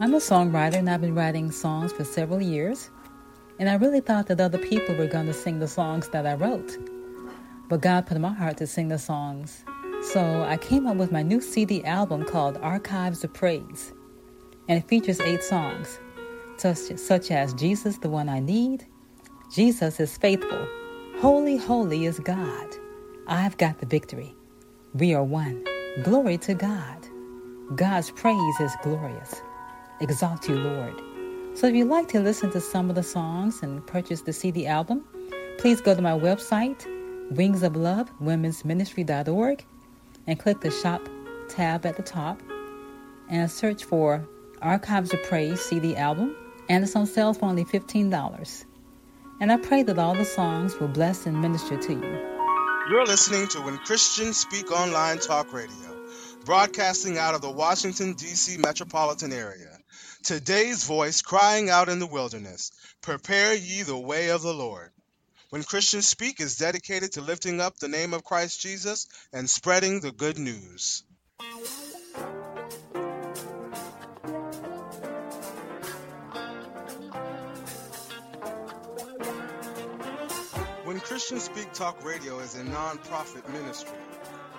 I'm a songwriter and I've been writing songs for several years. And I really thought that other people were going to sing the songs that I wrote. But God put in my heart to sing the songs. So I came up with my new CD album called Archives of Praise. And it features eight songs, such, such as Jesus, the One I Need, Jesus is Faithful, Holy, Holy is God, I've Got the Victory, We Are One, Glory to God, God's Praise is Glorious, Exalt You, Lord. So if you'd like to listen to some of the songs and purchase the CD album, please go to my website, Wings of Love, Women's Ministry.org, and click the Shop tab at the top and search for Archives of Praise CD album, and it's on sale for only $15. And I pray that all the songs will bless and minister to you. You're listening to When Christians Speak Online Talk Radio, broadcasting out of the Washington, D.C. metropolitan area. Today's voice crying out in the wilderness Prepare ye the way of the Lord. When Christians Speak is dedicated to lifting up the name of Christ Jesus and spreading the good news. When Christians Speak Talk Radio is a non-profit ministry.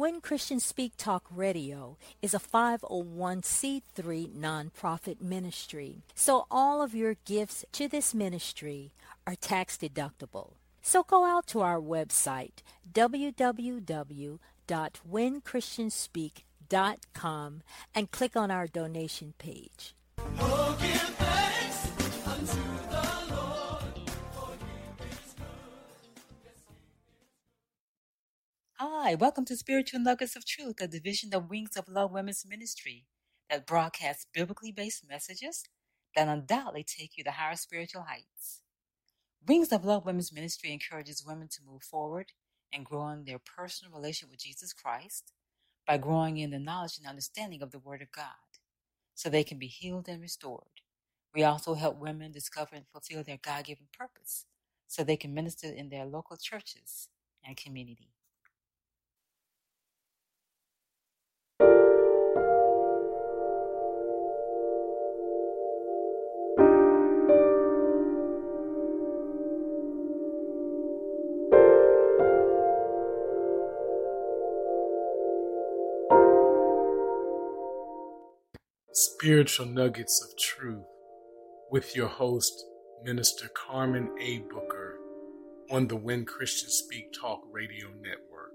When Christians Speak Talk Radio is a 501c3 nonprofit ministry, so all of your gifts to this ministry are tax deductible. So go out to our website, www.whenchristianspeak.com, and click on our donation page. Hi, welcome to Spiritual Nuggets of Truth, a division of Wings of Love Women's Ministry that broadcasts biblically based messages that undoubtedly take you to higher spiritual heights. Wings of Love Women's Ministry encourages women to move forward and grow in their personal relationship with Jesus Christ by growing in the knowledge and understanding of the Word of God so they can be healed and restored. We also help women discover and fulfill their God given purpose so they can minister in their local churches and community. Spiritual Nuggets of Truth with your host, Minister Karmen A. Booker on the When Christians Speak Talk Radio Network.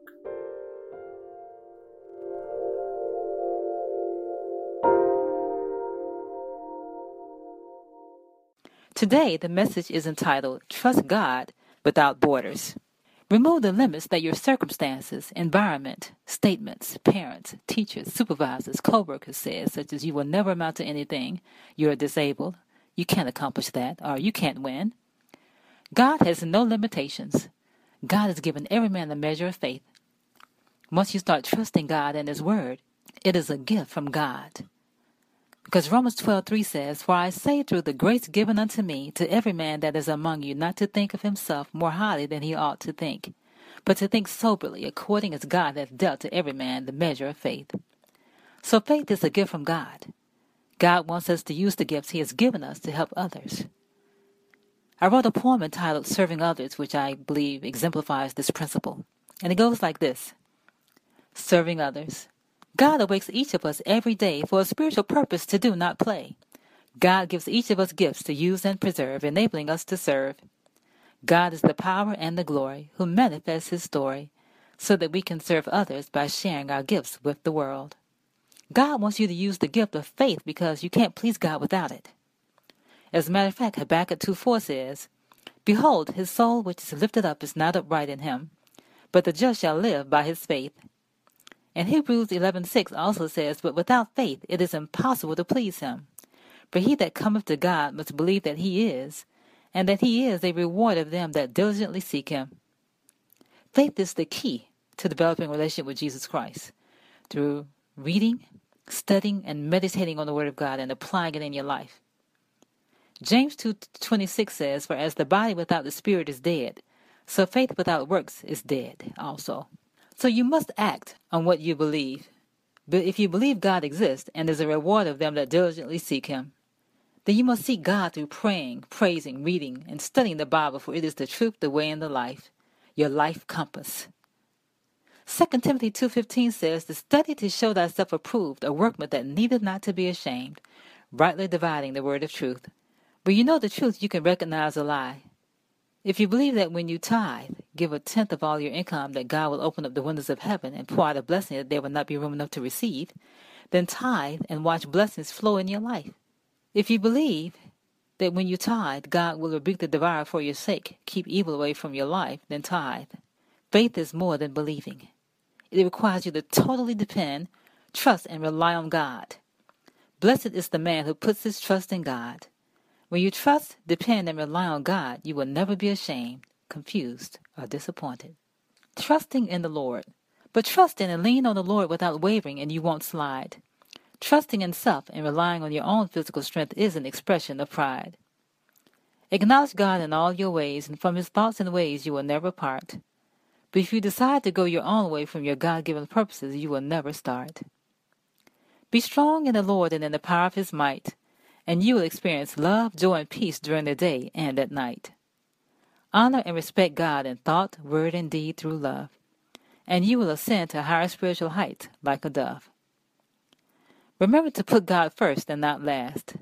Today, the message is entitled Trust God Without Borders. Remove the limits that your circumstances, environment, statements, parents, teachers, supervisors, co-workers said, such as you will never amount to anything, you're disabled, you can't accomplish that, or you can't win. God has no limitations. God has given every man a measure of faith. Once you start trusting God and His Word, it is a gift from God. Because Romans 12:3 says, For I say through the grace given unto me to every man that is among you not to think of himself more highly than he ought to think, but to think soberly, according as God hath dealt to every man the measure of faith. So faith is a gift from God. God wants us to use the gifts he has given us to help others. I wrote a poem entitled Serving Others, which I believe exemplifies this principle. And it goes like this Serving others. God awakes each of us every day for a spiritual purpose to do, not play. God gives each of us gifts to use and preserve, enabling us to serve. God is the power and the glory who manifests his story so that we can serve others by sharing our gifts with the world. God wants you to use the gift of faith because you can't please God without it. As a matter of fact, Habakkuk 2 4 says, Behold, his soul which is lifted up is not upright in him, but the just shall live by his faith. And Hebrews 11:6 also says, "But without faith it is impossible to please him. For he that cometh to God must believe that he is, and that he is a reward of them that diligently seek him. Faith is the key to developing a relationship with Jesus Christ through reading, studying, and meditating on the Word of God and applying it in your life. James 2.26 says, For as the body without the spirit is dead, so faith without works is dead also. So you must act on what you believe. But if you believe God exists and is a reward of them that diligently seek him, then you must seek God through praying, praising, reading, and studying the Bible, for it is the truth, the way, and the life, your life compass. 2 Timothy 2.15 says, To study to show thyself approved, a workman that needeth not to be ashamed, rightly dividing the word of truth. But you know the truth, you can recognize a lie. If you believe that when you tithe, give a tenth of all your income, that God will open up the windows of heaven and pour out a blessing that there will not be room enough to receive, then tithe and watch blessings flow in your life. If you believe that when you tithe, God will rebuke the devourer for your sake, keep evil away from your life, then tithe. Faith is more than believing. It requires you to totally depend, trust, and rely on God. Blessed is the man who puts his trust in God. When you trust, depend, and rely on God, you will never be ashamed, confused, or disappointed. Trusting in the Lord. But trust in and lean on the Lord without wavering, and you won't slide. Trusting in self and relying on your own physical strength is an expression of pride. Acknowledge God in all your ways, and from his thoughts and ways you will never part. But if you decide to go your own way from your God given purposes, you will never start. Be strong in the Lord and in the power of his might, and you will experience love, joy, and peace during the day and at night. Honor and respect God in thought, word, and deed through love, and you will ascend to higher spiritual heights like a dove. Remember to put God first and not last.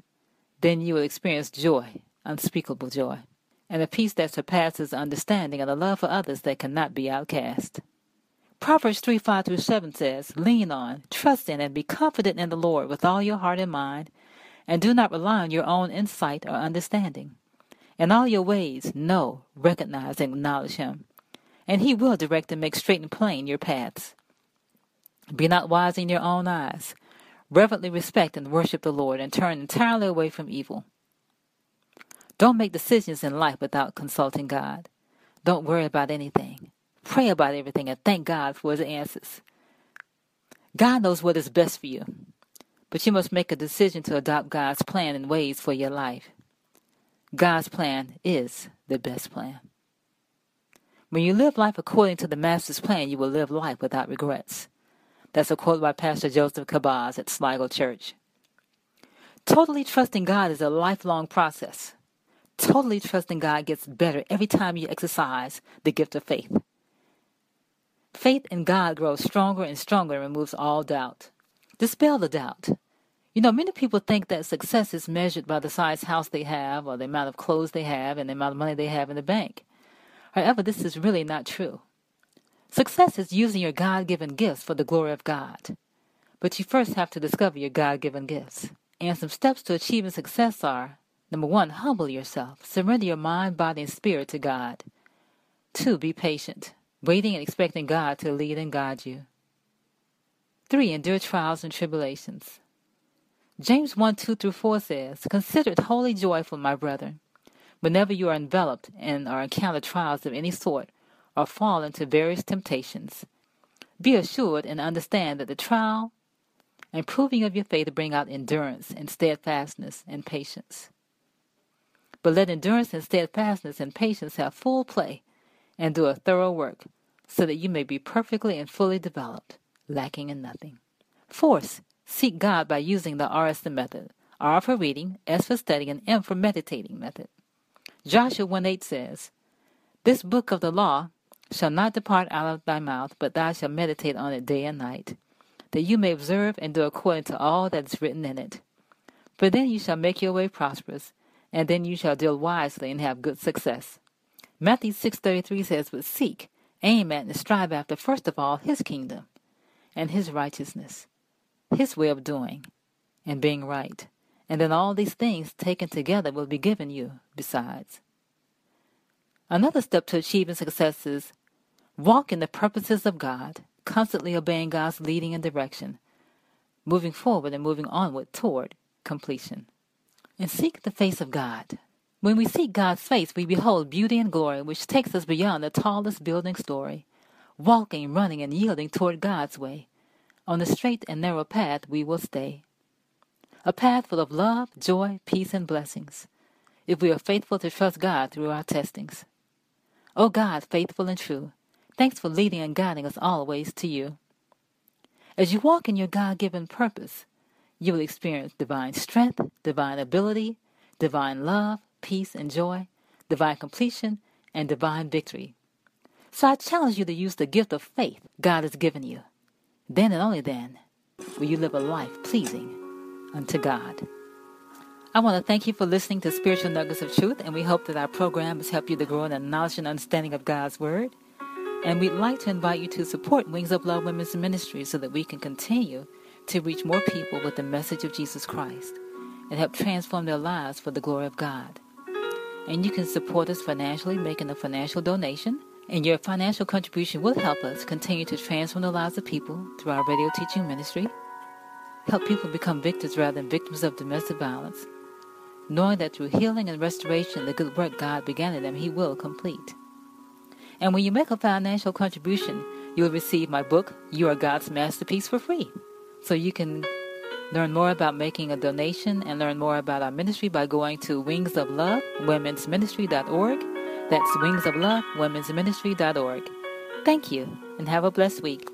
Then you will experience joy, unspeakable joy, and a peace that surpasses understanding and a love for others that cannot be outcast. Proverbs 3 5 through 7 says, Lean on, trust in, and be confident in the Lord with all your heart and mind, and do not rely on your own insight or understanding. In all your ways, know, recognize, and acknowledge Him, and He will direct and make straight and plain your paths. Be not wise in your own eyes reverently respect and worship the Lord, and turn entirely away from evil. Don't make decisions in life without consulting God. Don't worry about anything. Pray about everything and thank God for his answers. God knows what is best for you, but you must make a decision to adopt God's plan and ways for your life. God's plan is the best plan. When you live life according to the Master's plan, you will live life without regrets. That's a quote by Pastor Joseph Kabaz at Sligo Church. Totally trusting God is a lifelong process. Totally trusting God gets better every time you exercise the gift of faith. Faith in God grows stronger and stronger and removes all doubt. Dispel the doubt. You know, many people think that success is measured by the size house they have, or the amount of clothes they have, and the amount of money they have in the bank. However, this is really not true. Success is using your God given gifts for the glory of God. But you first have to discover your God given gifts. And some steps to achieving success are number one, humble yourself, surrender your mind, body, and spirit to God. Two, be patient, waiting and expecting God to lead and guide you. Three, endure trials and tribulations. James 1 2 through 4 says, Consider it wholly joyful, my brethren, whenever you are enveloped and are encountered trials of any sort or fall into various temptations. Be assured and understand that the trial and proving of your faith bring out endurance and steadfastness and patience. But let endurance and steadfastness and patience have full play and do a thorough work, so that you may be perfectly and fully developed, lacking in nothing. Fourth, seek God by using the RS method, R for reading, S for studying, and M for meditating method. Joshua 1 8 says, This book of the law shall not depart out of thy mouth, but thou shalt meditate on it day and night, that you may observe and do according to all that is written in it. For then you shall make your way prosperous, and then you shall deal wisely and have good success. Matthew 6.33 says, But seek, aim at, and strive after first of all his kingdom, and his righteousness, his way of doing, and being right. And then all these things taken together will be given you besides. Another step to achieving success is Walk in the purposes of God, constantly obeying God's leading and direction, moving forward and moving onward toward completion. and seek the face of God. When we seek God's face, we behold beauty and glory, which takes us beyond the tallest building story, walking, running, and yielding toward God's way. On the straight and narrow path we will stay. A path full of love, joy, peace, and blessings, if we are faithful to trust God through our testings. O God, faithful and true, thanks for leading and guiding us always to you. As you walk in your God given purpose, you will experience divine strength, divine ability, divine love, peace, and joy, divine completion, and divine victory. So I challenge you to use the gift of faith God has given you. Then and only then will you live a life pleasing unto God. I want to thank you for listening to Spiritual Nuggets of Truth, and we hope that our program has helped you to grow in the knowledge and understanding of God's Word. And we'd like to invite you to support Wings of Love Women's Ministry so that we can continue to reach more people with the message of Jesus Christ and help transform their lives for the glory of God. And you can support us financially, making a financial donation. And your financial contribution will help us continue to transform the lives of people through our radio teaching ministry, help people become victors rather than victims of domestic violence, knowing that through healing and restoration, the good work God began in them, He will complete. And when you make a financial contribution, you'll receive my book, You Are God's Masterpiece, for free. So you can learn more about making a donation and learn more about our ministry by going to Wings That's Wings of Love Women's Ministry.org. Thank you and have a blessed week.